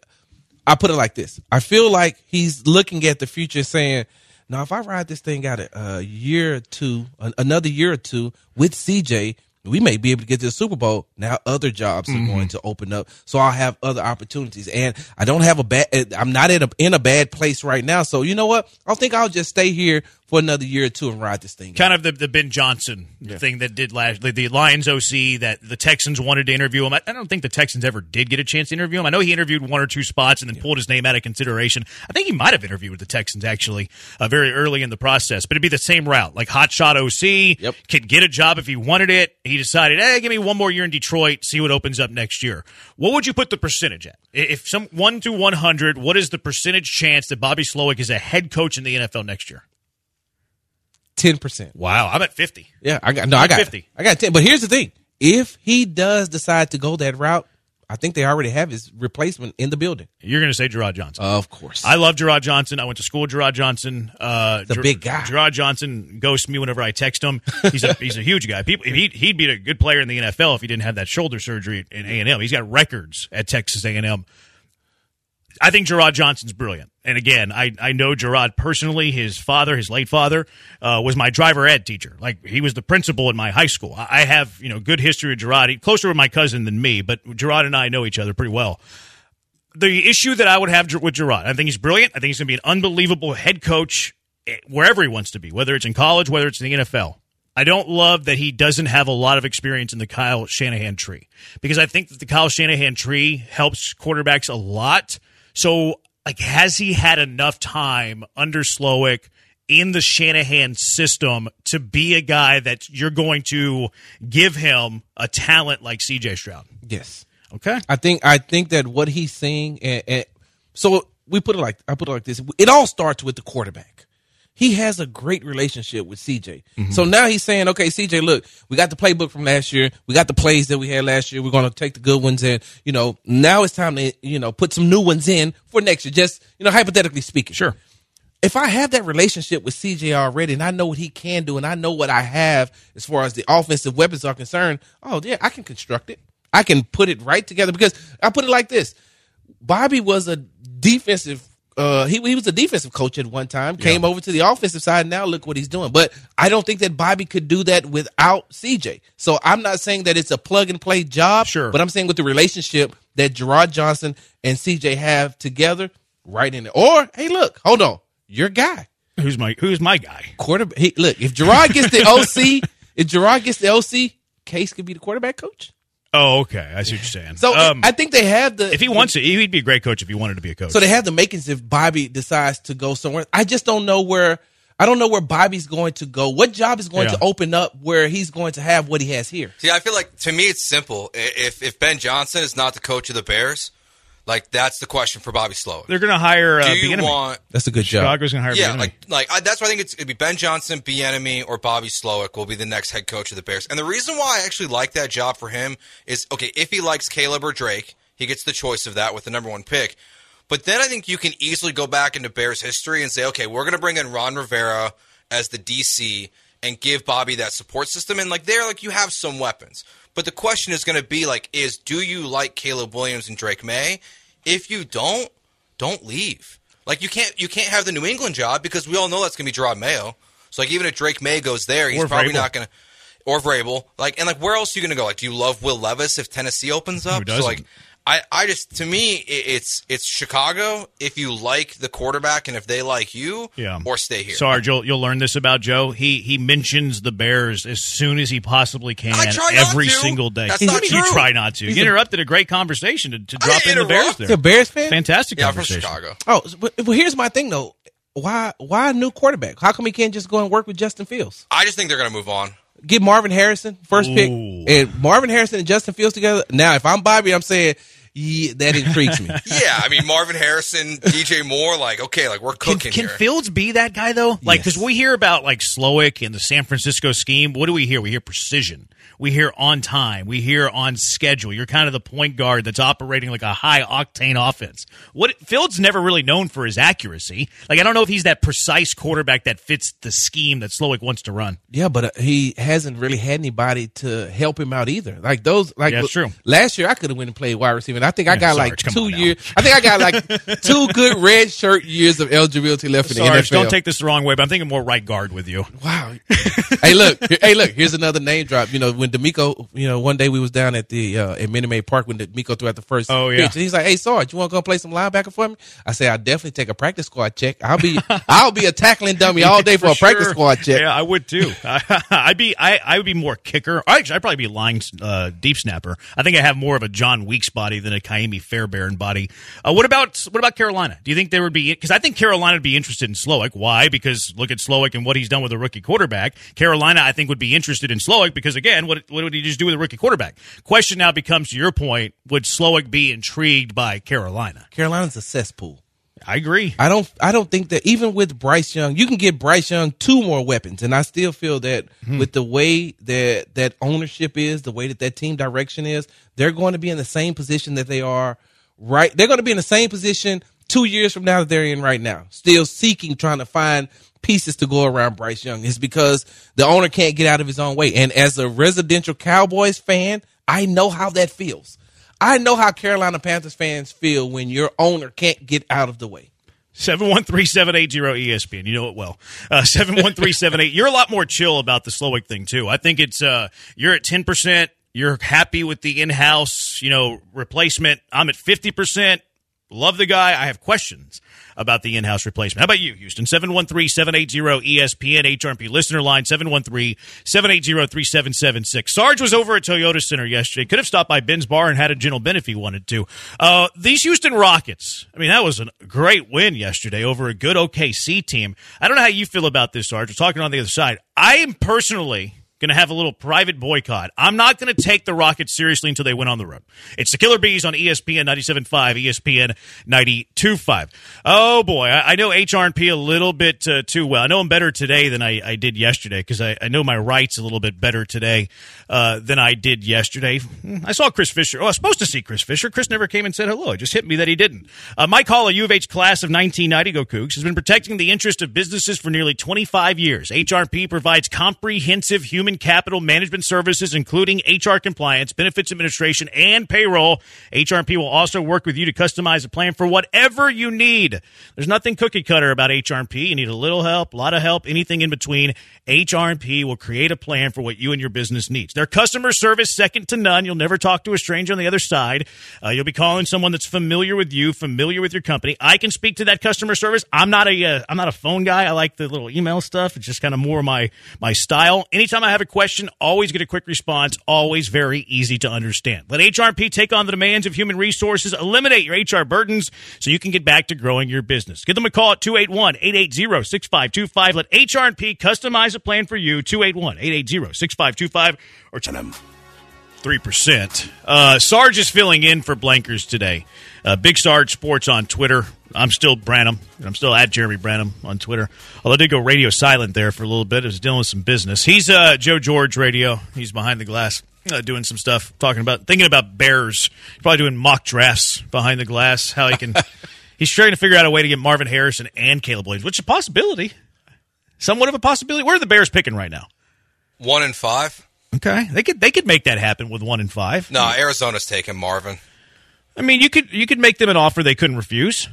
I put it like this: I feel like he's looking at the future, saying, "Now, if I ride this thing out a, a year or two, an, another year or two with CJ, we may be able to get to the Super Bowl. Now, other jobs are going mm-hmm. to open up, so I'll have other opportunities. And I don't have a bad. I'm not in a in a bad place right now. So you know what? I think I'll just stay here for another year or two and ride this thing. out. kind of the, the Ben Johnson thing that did last the, the Lions OC that the Texans wanted to interview him. I, I don't think the Texans ever did get a chance to interview him. I know he interviewed one or two spots and then pulled his name out of consideration. I think he might have interviewed with the Texans actually uh, very early in the process, but it'd be the same route, like hot shot OC. Yep. Could get a job if he wanted it. He decided, hey, give me one more year in Detroit, see what opens up next year. What would you put the percentage at? If some one to one hundred, what is the percentage chance that Bobby Slowik is a head coach in the NFL next year? Ten percent. Wow, I'm at fifty. Yeah, I got no, I got 50. I got ten. But here's the thing: if he does decide to go that route, I think they already have his replacement in the building. You're going to say Jerrod Johnson. Of course, I love Jerrod Johnson. I went to school with Jerrod Johnson. Uh, The Ger- big guy. Jerrod Johnson ghosts me whenever I text him. He's a he's a huge guy. People he'd, he'd be a good player in the NFL if he didn't have that shoulder surgery in A and M. He's got records at Texas A and M. I think Jerrod Johnson's brilliant. And again, I, I know Jerrod personally. His father, his late father, uh, was my driver ed teacher. Like he was the principal in my high school. I, I have you know good history with Jerrod. He, closer with my cousin than me, but Jerrod and I know each other pretty well the issue that I would have with Jerrod, I think he's brilliant. I think he's going to be an unbelievable head coach eh, wherever he wants to be, whether it's in college, whether it's in the NFL. I don't love that he doesn't have a lot of experience in the Kyle Shanahan tree because I think that the Kyle Shanahan tree helps quarterbacks a lot. So, like, has he had enough time under Slowik in the Shanahan system to be a guy that you're going to give him a talent like CJ Stroud? yes. Okay. I think I think that what he's saying, and, and so we put it like I put it like this: it all starts with the quarterback. He has a great relationship with CJ. So mm-hmm. now he's saying, okay, CJ, look, we got the playbook from last year. We got the plays that we had last year. We're going to take the good ones and, you know, now it's time to, you know, put some new ones in for next year. Just, you know, hypothetically speaking. Sure. if I have that relationship with CJ already and I know what he can do and I know what I have as far as the offensive weapons are concerned, oh yeah, I can construct it. I can put it right together because I put it like this. Bobby was a defensive uh he, he was a defensive coach at one time, came over to the offensive side, now look what he's doing. But I don't think that Bobby could do that without CJ. So I'm not saying that it's a plug and play job, Sure. but I'm saying with the relationship that Jerrod Johnson and CJ have together, right in it. Or hey, look, hold on. Your guy Who's my Who's my guy? quarterback. He, look, if Jerrod gets the OC, if Jerrod gets the OC, Case could be the quarterback coach. Oh, okay. I see what you're saying. So um, I think they have the. if he wants it, he'd be a great coach if he wanted to be a coach. so they have the makings if Bobby decides to go somewhere. I just don't know where. I don't know where Bobby's going to go. What job is going Yeah. to open up where he's going to have what he has here? See, I feel like to me it's simple. If if Ben Johnson is not the coach of the Bears, like that's the question for Bobby Slowik. They're going to hire uh, Do you Bieniemy. want? That's a good job. Chicago's going to hire Yeah, Bieniemy. like like I, that's why I think it's it'd be Ben Johnson, Enemy, or Bobby Slowik will be the next head coach of the Bears. And the reason why I actually like that job for him is okay if he likes Caleb or Drake, he gets the choice of that with the number one pick. But then I think you can easily go back into Bears history and say, okay, we're going to bring in Ron Rivera as the DC and give Bobby that support system. And like there, like you have some weapons. But the question is going to be like, is do you like Caleb Williams and Drake Maye? If you don't, don't leave. Like you can't you can't have the New England job because we all know that's going to be Jerod Mayo. So like even if Drake Maye goes there, he's Or probably Vrabel. not going to. Or Vrabel, like, and like, where else are you going to go? Like, do you love Will Levis if Tennessee opens up? So like, I, I just to me it, it's it's Chicago if you like the quarterback and if they like you, Yeah. or stay here. Sarge, you'll, you'll learn this about Joe. He he mentions the Bears as soon as he possibly can, I try not every to. single day. That's you not true. try not to. He's You a- interrupted a great conversation to, to drop didn't in the Bears there. He's a Bears fan. Fantastic yeah, I'm from conversation. Chicago. Oh, so- well, here's my thing though. Why why a new quarterback? How come he can't just go and work with Justin Fields? I just think they're going to move on. Get Marvin Harrison first pick, and Marvin Harrison and Justin Fields together. Now, if I'm Bobby, I'm saying yeah, that intrigues me. Yeah, I mean Marvin Harrison, DJ Moore, like okay, like we're Can, cooking can here. Fields be that guy though? Like, because Yes. we hear about like Slowik and the San Francisco scheme. What do we hear? We hear precision. We hear on time. We hear on schedule. You're kind of the point guard that's operating like a high octane offense. What Fields never really known for his accuracy. Like, I don't know if he's that precise quarterback that fits the scheme that Slowik wants to run. Yeah, but uh, he hasn't really had anybody to help him out either. Like those, like Yeah, it's true. Last year, I could have went and played wide receiver. And I think I got Sarge, like two years. I think I got like two good red shirt years of eligibility left in the NFL. don't take this the wrong way, but I'm thinking more right guard with you. Wow. hey, look. Hey, look. Here's another name drop. You know, when DeMeco, you know, one day we was down at the uh, at Minute Maid Park when DeMeco threw out the first Oh, yeah. pitch, and he's like, "Hey, Sarge, you want to go play some linebacker for me?" I say, "I definitely take a practice squad check. I'll be I'll be a tackling dummy all day for, a practice squad check." Yeah, I would too. I'd be I, I would be more kicker. Actually, I'd probably be line uh, deep snapper. I think I have more of a Jon Weeks body than a Kaimi Fairbairn body. Uh, what about what about Carolina? Do you think there would be? Because I think Carolina would be interested in Slowik. Why? Because look at Slowik and what he's done with a rookie quarterback. Carolina, I think, would be interested in Slowik because again, what what would he just do with a rookie quarterback? Question now becomes to your point: Would Slowik be intrigued by Carolina? Carolina's a cesspool. I agree. I don't I don't think that even with Bryce Young, you can get Bryce Young two more weapons, and I still feel that hmm. with the way that that ownership is, the way that that team direction is, they're going to be in the same position that they are right. They're going to be in the same position two years from now that they're in right now, still seeking, trying to find pieces to go around Bryce Young. Is because the owner can't get out of his own way, and as a residential Cowboys fan, I know how that feels. I know how Carolina Panthers fans feel when your owner can't get out of the way. 713-780 ESPN. You know it well. Uh, 71378. You're a lot more chill about the Slowik thing too. I think it's uh you're at 10%, you're happy with the in-house, you know, replacement. I'm at 50%. Love the guy. I have questions about the in-house replacement. How about you, Houston? 713-780-ESPN HRP listener line 713-780-3776. Sarge was over at Toyota Center yesterday. Could have stopped by Ben's Bar and had a gentle Ben if he wanted to. Uh, these Houston Rockets. I mean, that was a great win yesterday over a good OKC team. I don't know how you feel about this, Sarge. We're talking on the other side. I am personally going to have a little private boycott. I'm not going to take the Rockets seriously until they win on the road. It's the Killer Bees on ESPN 97.5, ESPN 92.5. Oh, boy. I, I know HRP a little bit uh, too well. I know him better today than I, I did yesterday because I, I know my rights a little bit better today uh, than I did yesterday. Hmm, I saw Chris Fisher. Oh, I was supposed to see Chris Fisher. Chris never came and said hello. It just hit me that he didn't. Uh, Mike Hall, a U of H class of 1990, go Cougs, has been protecting the interest of businesses for nearly 25 years. HRP provides comprehensive human capital management services, including HR compliance, benefits administration, and payroll. HRP will also work with you to customize a plan for whatever you need. There's nothing cookie cutter about HRP. You need a little help, a lot of help, anything in between. HRP will create a plan for what you and your business needs. Their customer service second to none. You'll never talk to a stranger on the other side. Uh, you'll be calling someone that's familiar with you, familiar with your company. I can speak to that customer service. I'm not a uh, I'm not a phone guy. I like the little email stuff. It's just kind of more my my style. Anytime I have a question, always get a quick response, always very easy to understand. Let HRP take on the demands of human resources, eliminate your HR burdens so you can get back to growing your business. Give them a call at 281-880-6525. Let HRP customize a plan for you, 281-880-6525 or tell them three percent. Uh, Sarge is filling in for Blankers today. Uh, Big Sarge Sports on Twitter. I'm still Branham. I'm still at Jeremy Branham on Twitter. Although I did go radio silent there for a little bit. I was dealing with some business. He's uh, Joe George Radio. He's behind the glass. Uh, doing some stuff, talking about, thinking about Bears. Probably doing mock drafts behind the glass. How he can, he's trying to figure out a way to get Marvin Harrison and Caleb Williams, which is a possibility, somewhat of a possibility. Where are the Bears picking right now? One and five. Okay, they could they could make that happen with one and five. No, Arizona's taking Marvin. I mean, you could you could make them an offer they couldn't refuse.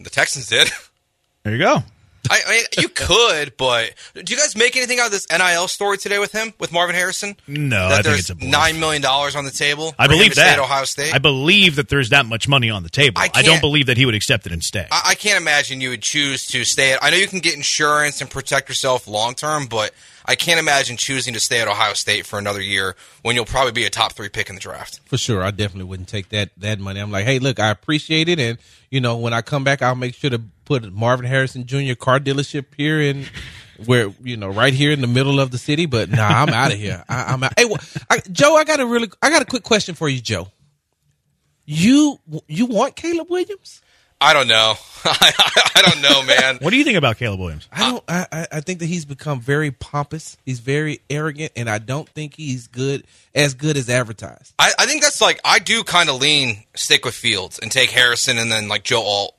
The Texans did. There you go. I, I mean, you could, but do you guys make anything out of this NIL story today with him, with Marvin Harrison? No, that I think it's a nine million dollars on the table. I believe that. Ohio State. I believe that there's that much money on the table. I I, don't believe that he would accept it and stay. I, I can't imagine you would choose to stay at. I know you can get insurance and protect yourself long term, but I can't imagine choosing to stay at Ohio State for another year when you'll probably be a top three pick in the draft. For sure, I definitely wouldn't take that that money. I'm like, hey, look, I appreciate it, and you know, when I come back, I'll make sure to put Marvin Harrison Jr. car dealership here in where you know, right here in the middle of the city. But nah, I'm out of here. I, I'm out. Hey, well, I, Joe, I got a really, I got a quick question for you, Joe. You you want Caleb Williams? I don't know. I, I don't know, man. what do you think about Caleb Williams? I don't. I, I- I think that he's become very pompous. He's very arrogant, and I don't think he's good as good as advertised. I, I think that's like I do kind of lean stick with Fields and take Harrison and then like Joe Alt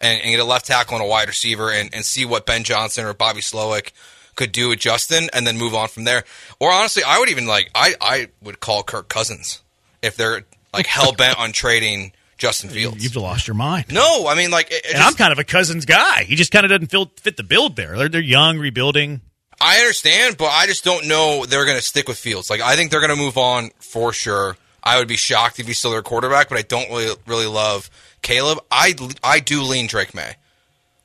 and, and get a left tackle and a wide receiver and, and see what Ben Johnson or Bobby Slowik could do with Justin and then move on from there. Or honestly, I would even like I I would call Kirk Cousins if they're like hell bent on trading Justin Fields. You've lost your mind. no, I mean like it, it And I'm kind of a Cousins guy. He just kind of doesn't feel, fit the build there. They're, they're young, rebuilding. I understand, but I just don't know they're going to stick with Fields. Like I think they're going to move on for sure. I would be shocked if he's still their quarterback, but I don't really really love Caleb. I I do lean Drake Maye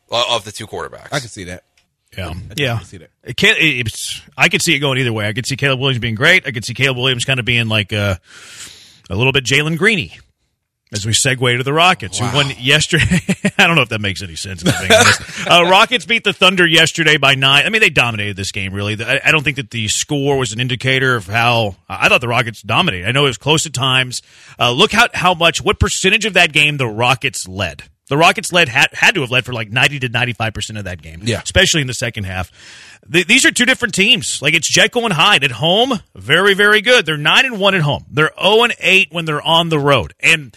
uh, of the two quarterbacks. I can see that. Yeah, yeah, I yeah. can see that. It can't, it- it's, I could see it going either way. I could see Caleb Williams being great. I could see Caleb Williams kind of being like a, a little bit Jalen Greeny as we segue to the Rockets, who won yesterday. I don't know if that makes any sense. uh, Rockets beat the Thunder yesterday by nine. I mean, they dominated this game. Really, I, I don't think that the score was an indicator of how. I thought the Rockets dominated. I know it was close at times. Uh, look how how much, what percentage of that game the Rockets led. The Rockets led had, had to have led for like ninety to ninety five percent of that game. Yeah. especially in the second half. Th- these are two different teams. Like it's Jekyll and Hyde at home, very very good. They're nine and one at home. They're zero and eight when they're on the road. And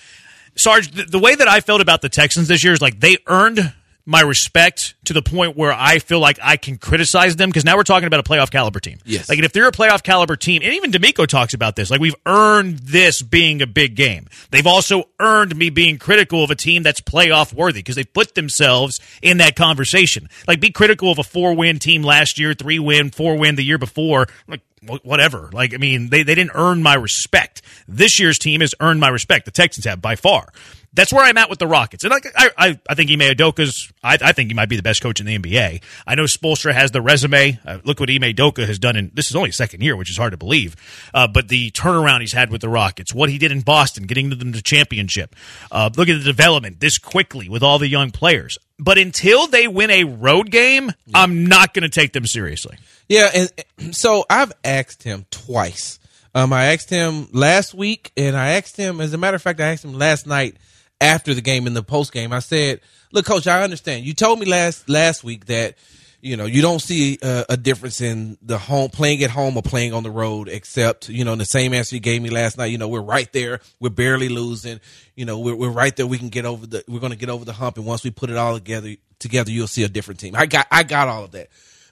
Sarge, the, the way that I felt about the Texans this year is like they earned my respect to the point where I feel like I can criticize them because now we're talking about a playoff caliber team. Yes. Like if they're a playoff caliber team, and even DeMeco talks about this, like we've earned this being a big game. They've also earned me being critical of a team that's playoff worthy because they put themselves in that conversation. Like be critical of a four win team last year, three win, four win the year before. Like whatever. Like I mean, they they didn't earn my respect. This year's team has earned my respect. The Texans have by far. That's where I'm at with the Rockets, and I, I, I- I think Ime Udoka's. I, I think he might be the best coach in the NBA. I know Spoelstra has the resume. Uh, look what Ime Udoka has done in this is only second year, which is hard to believe. Uh, but the turnaround he's had with the Rockets, what he did in Boston, getting them to championship. Uh, look at the development this quickly with all the young players. But until they win a road game, I'm not going to take them seriously. Yeah, and so I've asked him twice. Um, I asked him last week, and I asked him. As a matter of fact, I asked him last night after the game in the post game. I said, "Look, coach, I understand. You told me last last week that you know you don't see uh, a difference in the home playing at home or playing on the road, except you know the same answer you gave me last night. You know, we're right there. We're barely losing. You know, we're we're right there. We can get over the. We're going to get over the hump, and once we put it all together, together, you'll see a different team. I got I got all of that,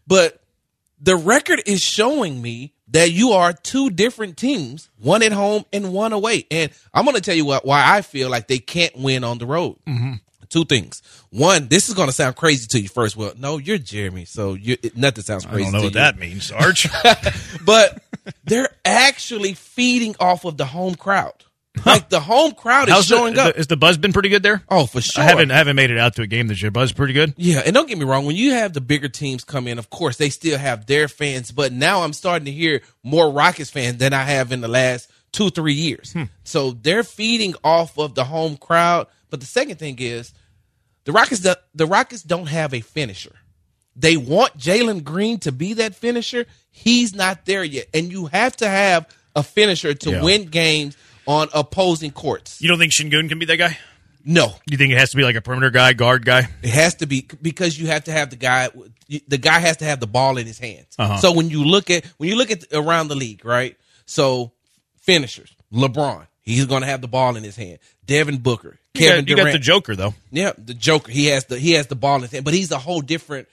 but the record is showing me that you are two different teams, one at home and one away. And I'm going to tell you what, why I feel like they can't win on the road. Mm-hmm. Two things. One, this is going to sound crazy to you first. Well, no, you're Jeremy, so you it, nothing sounds crazy. I don't know what you. that means, Sarge. But they're actually feeding off of the home crowd. Like the home crowd is How's showing the, up. the- Has the buzz been pretty good there? oh, for sure. I haven't I haven't made it out to a game this year. Buzz pretty good. Yeah, and don't get me wrong, when you have the bigger teams come in, of course they still have their fans, but now I'm starting to hear more Rockets fans than I have in the last two, three years. Hmm. So they're feeding off of the home crowd. But the second thing is the Rockets the, the Rockets don't have a finisher. They want Jalen Green to be that finisher. He's not there yet. And you have to have a finisher to Yeah. win games on opposing courts. You don't think Sengun can be that guy? No, You think it has to be like a perimeter guy, guard guy? It has to be because you have to have the guy. The guy has to have the ball in his hands. Uh-huh. So when you look at when you look at around the league, right? So finishers, LeBron, he's going to have the ball in his hand. Devin Booker, You Kevin got, you Durant, got the Joker though. yeah, the Joker. He has the he has the ball in his hand, but he's a whole different.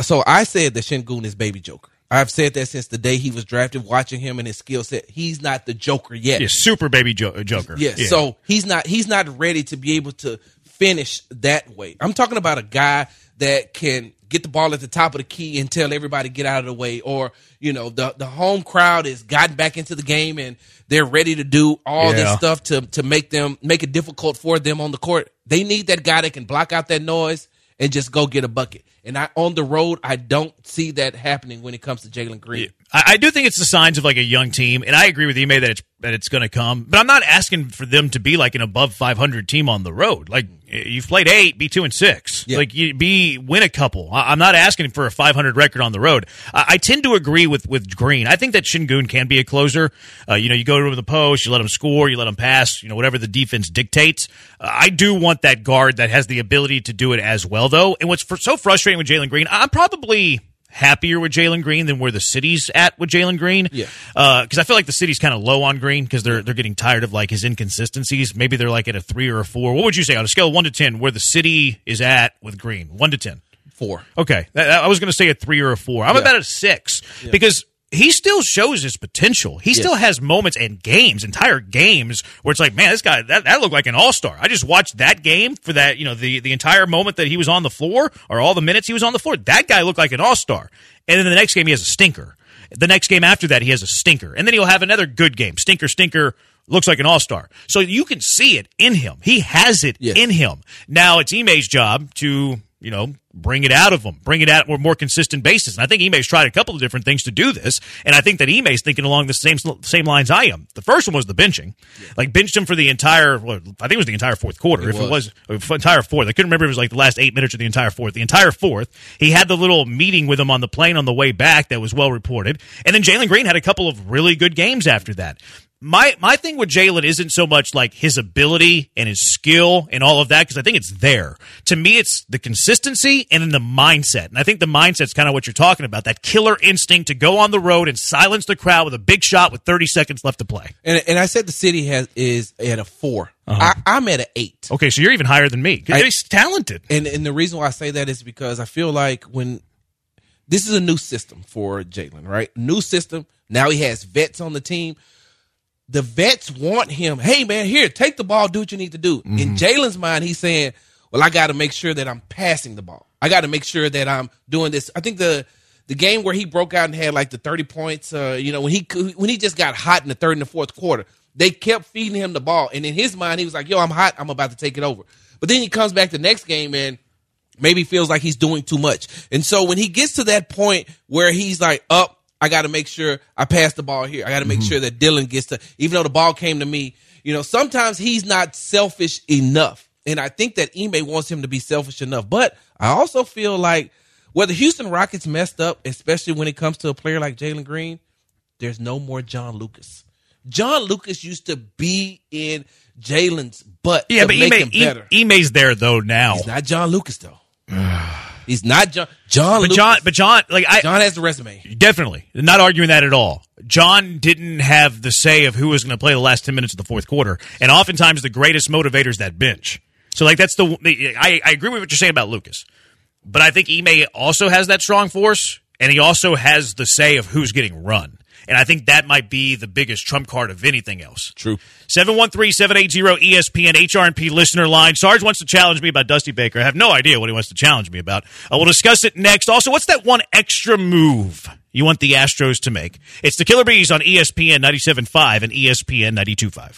So I said that Sengun is baby Joker. I've said that since the day he was drafted. Watching him and his skill set, he's not the Joker yet. Yeah, super baby jo- Joker. Yeah, so he's not he's not ready to be able to finish that way. I'm talking about a guy that can get the ball at the top of the key and tell everybody get out of the way, or you know the the home crowd has gotten back into the game and they're ready to do all this stuff to to make them make it difficult for them on the court. They need that guy that can block out that noise and just go get a bucket. And I on the road, I don't see that happening when it comes to Jalen Green. I, I do think it's the signs of like a young team, and I agree with Ime that it's that it's going to come. But I'm not asking for them to be like an above 500 team on the road. Like you've played eight, be two and six. Yeah. Like you be win a couple. I'm not asking for a 500 record on the road. I, I tend to agree with with Green. I think that Sengun can be a closer. Uh, you know, you go to the post, you let him score, you let him pass. You know, whatever the defense dictates. Uh, I do want that guard that has the ability to do it as well, though. And what's so frustrating with Jalen Green, I'm probably happier with Jalen Green than where the city's at with Jalen Green. Yeah. Uh because I feel like the city's kind of low on Green because they're they're getting tired of like his inconsistencies. Maybe they're like at a three or a four. What would you say on a scale of one to ten where the city is at with Green? One to ten. Four. Okay, I was going to say a three or a four. I'm Yeah. about a six because he still shows his potential. He still has moments and games, entire games, where it's like, man, this guy that, that looked like an all star. I just watched that game for that, you know, the the entire moment that he was on the floor or all the minutes he was on the floor. That guy looked like an all star. And then the next game he has a stinker. The next game after that he has a stinker, and then he'll have another good game. Stinker, stinker. Looks like an all star. So you can see it in him. He has it Yes. in him. Now it's Ime's job to, you know, bring it out of them, bring it out on a more consistent basis. And I think Ime's tried a couple of different things to do this. And I think that Ime's thinking along the same same lines I am. The first one was the benching. Like benched him for the entire, well, I think it was the entire fourth quarter. if it was was. uh, entire fourth, I couldn't remember if it was like the last eight minutes of the entire fourth. The entire fourth, he had the little meeting with him on the plane on the way back that was well reported. And then Jalen Green had a couple of really good games after that my my thing with Jalen isn't so much like his ability and his skill and all of that because I think it's there. To me, it's the consistency and then the mindset, and I think the mindset's kind of what you're talking about. That killer instinct to go on the road and silence the crowd with a big shot with 30 seconds left to play. And and I said the city has is at a 4 Uh-huh. I, I'm at an eight. Okay, so you're even higher than me. I- he's talented. And and the reason why I say that is because I feel like when this is a new system for Jalen, right? New system. Now he has vets on the team. The vets want him. Hey man, here, take the ball, do what you need to do. In Jalen's mind, he's saying, "Well, I got to make sure that I'm passing the ball. I got to make sure that I'm doing this." I think the the game where he broke out and had like the 30 points, uh, you know, when he when he just got hot in the third and the fourth quarter, they kept feeding him the ball, and in his mind, he was like, "Yo, I'm hot. I'm about to take it over." But then he comes back the next game and maybe feels like he's doing too much. And so when he gets to that point where he's like, up, I got to make sure I pass the ball here. I got to make mm-hmm. sure that Dillon gets to, even though the ball came to me, you know, sometimes he's not selfish enough. And I think that Ime wants him to be selfish enough. But I also feel like where the Houston Rockets messed up, especially when it comes to a player like Jalen Green, there's no more John Lucas. John Lucas used to be in Jalen's butt Yeah, but make Ime, him better. Ime- Ime's there though now. He's not John Lucas though. He's not John. John. But Lucas. John, but John, like I, John has the resume. Definitely. Not arguing that at all. John didn't have the say of who was going to play the last 10 minutes of the fourth quarter. And oftentimes the greatest motivator is that bench. So, like, that's the. the- I, I agree with what you're saying about Lucas. But I think Ime also has that strong force, and he also has the say of who's getting run. And I think that might be the biggest trump card of anything else. True. 713-780-ESPN HRP listener line. Sarge wants to challenge me about Dusty Baker. I have no idea what he wants to challenge me about. Uh, we'll discuss it next. Also, what's that one extra move you want the Astros to make? It's the Killer Bees on ESPN 97.5 and ESPN 92.5.